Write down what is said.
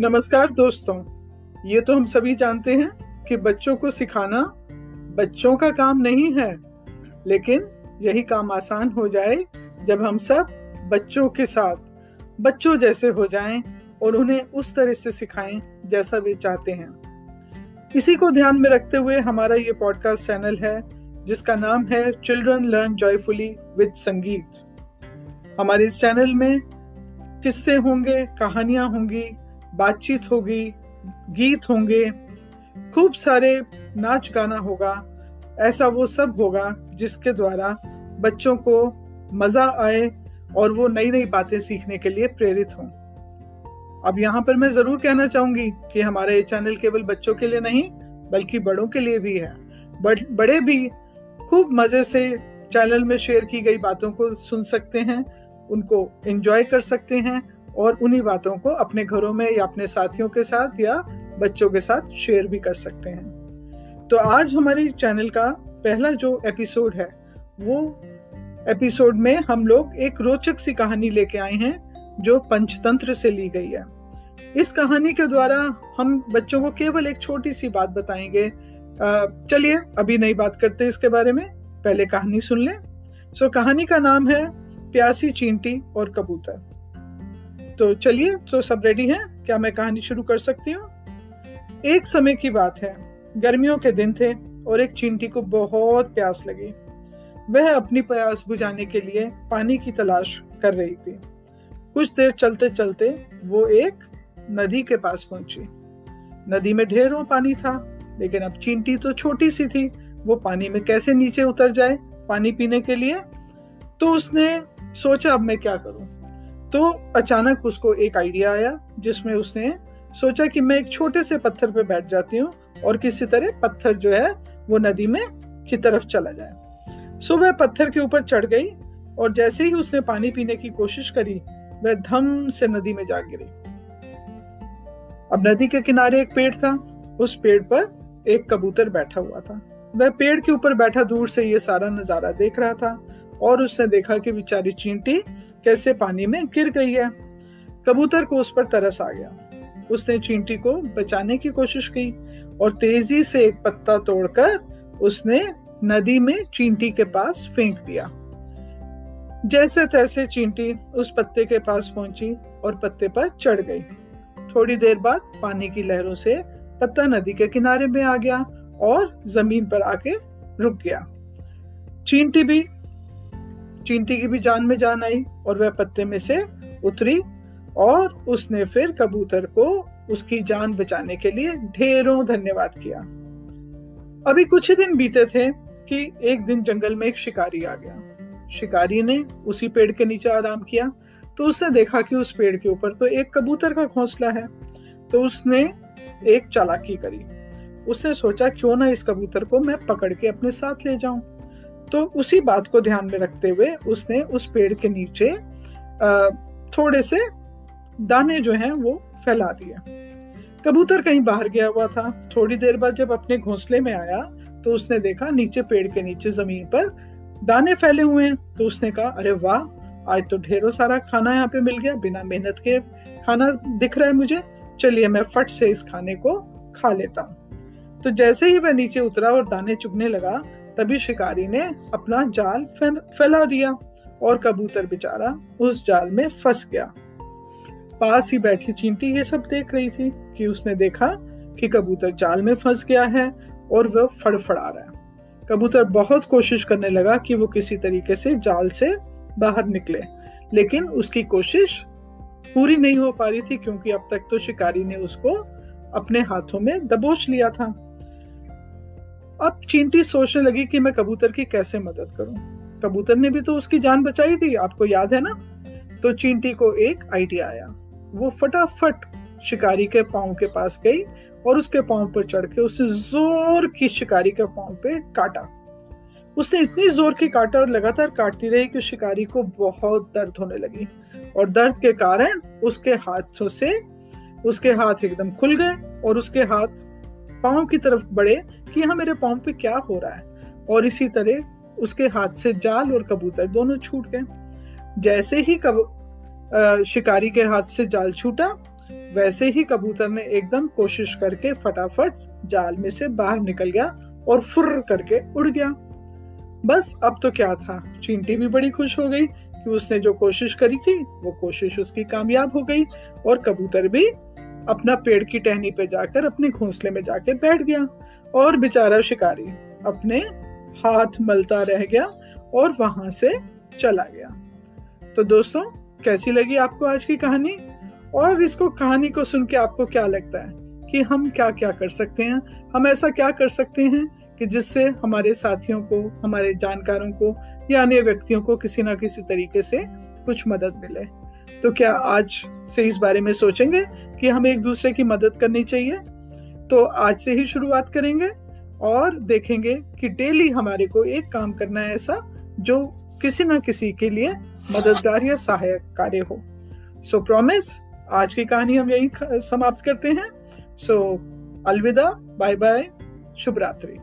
नमस्कार दोस्तों, ये तो हम सभी जानते हैं कि बच्चों को सिखाना बच्चों का काम नहीं है, लेकिन यही काम आसान हो जाए जब हम सब बच्चों के साथ, बच्चों जैसे हो जाएँ और उन्हें उस तरह से सिखाएँ जैसा वे चाहते हैं। इसी को ध्यान में रखते हुए हमारा ये पॉडकास्ट चैनल है, जिसका नाम है चिल्ड्रन लर्न जॉयफुली विद संगीत। हमारे इस चैनल में किस्से होंगे, कहानियाँ होंगी बातचीत होगी, गीत होंगे, खूब सारे नाच गाना होगा, ऐसा वो सब होगा जिसके द्वारा बच्चों को मज़ा आए और वो नई नई बातें सीखने के लिए प्रेरित हों। अब यहाँ पर मैं ज़रूर कहना चाहूँगी कि हमारा ये चैनल केवल बच्चों के लिए नहीं, बल्कि बड़ों के लिए भी है। बड़े भी खूब मज़े से चैनल में शेयर की गई बातों को सुन सकते हैं, उनको एंजॉय कर सकते हैं और उन्हीं बातों को अपने घरों में या अपने साथियों के साथ या बच्चों के साथ शेयर भी कर सकते हैं। तो आज हमारे चैनल का पहला जो एपिसोड है, वो एपिसोड में हम लोग एक रोचक सी कहानी लेके आए हैं, जो पंचतंत्र से ली गई है। इस कहानी के द्वारा हम बच्चों को केवल एक छोटी सी बात बताएँगे। चलिए अभी नई बात करते इसके बारे में, पहले कहानी सुन लें। सो कहानी का नाम है प्यासी चींटी और कबूतर। तो चलिए तो सब रेडी हैं? क्या मैं कहानी शुरू कर सकती हूँ? एक समय की बात है। गर्मियों के दिन थे और एक चींटी को बहुत प्यास लगी। वह अपनी प्यास बुझाने के लिए पानी की तलाश कर रही थी। कुछ देर चलते चलते वो एक नदी के पास पहुँची। नदी में ढेरों पानी था, लेकिन अब चींटी तो छोटी सी थी। वो पानी में कैसे नीचे उतर जाए पानी पीने के लिए? तो उसने सोचा, अब मैं क्या करूँ? तो अचानक उसको एक आइडिया आया, जिसमें उसने सोचा कि मैं एक छोटे से पत्थर पे बैठ जाती हूँ और किसी तरह पत्थर जो है वो नदी में की तरफ़ चला जाए। सो वह पत्थर के ऊपर चढ़ गई और जैसे ही उसने पानी पीने की कोशिश करी, वह धम से नदी में जा गिरी। अब नदी के किनारे एक पेड़ था, उस पेड़ पर एक कबूतर बैठा हुआ था। वह पेड़ के ऊपर बैठा दूर से ये सारा नज़ारा देख रहा था और उसने देखा कि बेचारी चींटी कैसे पानी में गिर गई है। कबूतर को उस पर तरस आ गया। उसने चींटी को बचाने की कोशिश की और तेज़ी से एक पत्ता तोड़कर उसने नदी में चींटी के पास फेंक दिया। जैसे तैसे चींटी उस पत्ते के पास पहुँची और पत्ते पर चढ़ गई। थोड़ी देर बाद पानी की लहरों से पत्ता नदी के किनारे में आ गया और ज़मीन पर आके रुक गया। चींटी भी चींटी की भी जान में जान आई और वह पत्ते में से उतरी और उसने फिर कबूतर को उसकी जान बचाने के लिए ढेरों धन्यवाद किया। अभी कुछ ही दिन बीते थे कि एक दिन जंगल में एक शिकारी आ गया। शिकारी ने उसी पेड़ के नीचे आराम किया तो उसने देखा कि उस पेड़ के ऊपर तो एक कबूतर का घोंसला है। तो उसने एक चालाकी करी। उसने सोचा, क्यों ना इस कबूतर को मैं पकड़ के अपने साथ ले जाऊँ? तो उसी बात को ध्यान में रखते हुए उसने उस पेड़ के नीचे थोड़े से दाने जो हैं वो फैला दिए। कबूतर कहीं बाहर गया हुआ था। थोड़ी देर बाद जब अपने घोंसले में आया तो उसने देखा नीचे पेड़ के नीचे ज़मीन पर दाने फैले हुए हैं। तो उसने कहा, अरे वाह, आज तो ढेरों सारा खाना यहाँ पे मिल गया। बिना मेहनत के खाना दिख रहा है मुझे। चलिए मैं फट से इस खाने को खा लेता हूँ। तो जैसे ही वह नीचे उतरा और दाने चुगने लगा तभी शिकारी ने अपना जाल फैला दिया और कबूतर बेचारा उस जाल में फंस गया। पास ही बैठी चींटी ये सब देख रही थी कि उसने देखा कि कबूतर जाल में फंस गया है और वह फड़फड़ा रहा है। कबूतर बहुत कोशिश करने लगा कि वो किसी तरीके से जाल से बाहर निकले, लेकिन उसकी कोशिश पूरी नहीं हो पा रही थी क्योंकि अब तक तो शिकारी ने उसको अपने हाथों में दबोच लिया था। अब चींटी सोचने लगी कि मैं कबूतर की कैसे मदद करूँ। कबूतर ने भी तो उसकी जान बचाई थी, आपको याद है ना? तो चींटी को एक आइडिया आया। वो फटाफट शिकारी के पाँव के पास गई और उसके पाँव पर चढ़ के उसे ज़ोर की शिकारी के पाँव पे काटा। उसने इतनी ज़ोर की काटा और लगातार काटती रही कि शिकारी को बहुत दर्द होने लगी और दर्द के कारण उसके हाथों से, उसके हाथ एकदम खुल गए और उसके हाथ पाँव की तरफ़ बढ़े कि यहाँ मेरे पाँव पे क्या हो रहा है? और इसी तरह उसके हाथ से जाल और कबूतर दोनों छूट गए। जैसे ही कब शिकारी के हाथ से जाल छूटा, वैसे ही कबूतर ने एकदम कोशिश करके फटाफट जाल में से बाहर निकल गया और फुर्र करके उड़ गया। बस अब तो क्या था? चींटी भी बड़ी खुश हो गई कि उसने जो कोशिश करी थी, वो कोशिश उसकी कामयाब हो गई और कबूतर भी अपना पेड़ की टहनी पे जाकर अपने घोंसले में जाके बैठ गया। और बेचारा शिकारी अपने हाथ मलता रह गया और वहाँ से चला गया। तो दोस्तों, कैसी लगी आपको आज की कहानी? और इसको कहानी को सुन के आपको क्या लगता है कि हम क्या क्या कर सकते हैं? हम ऐसा क्या कर सकते हैं कि जिससे हमारे साथियों को, हमारे जानकारों को या अन्य व्यक्तियों को किसी ना किसी तरीके से कुछ मदद मिले? तो क्या आज से इस बारे में सोचेंगे कि हमें एक दूसरे की मदद करनी चाहिए? तो आज से ही शुरुआत करेंगे और देखेंगे कि डेली हमारे को एक काम करना है ऐसा जो किसी ना किसी के लिए मददगार या सहायक कार्य हो। सो so, प्रॉमिस आज की कहानी हम यही समाप्त करते हैं। सो so, अलविदा बाय बाय शुभ रात्रि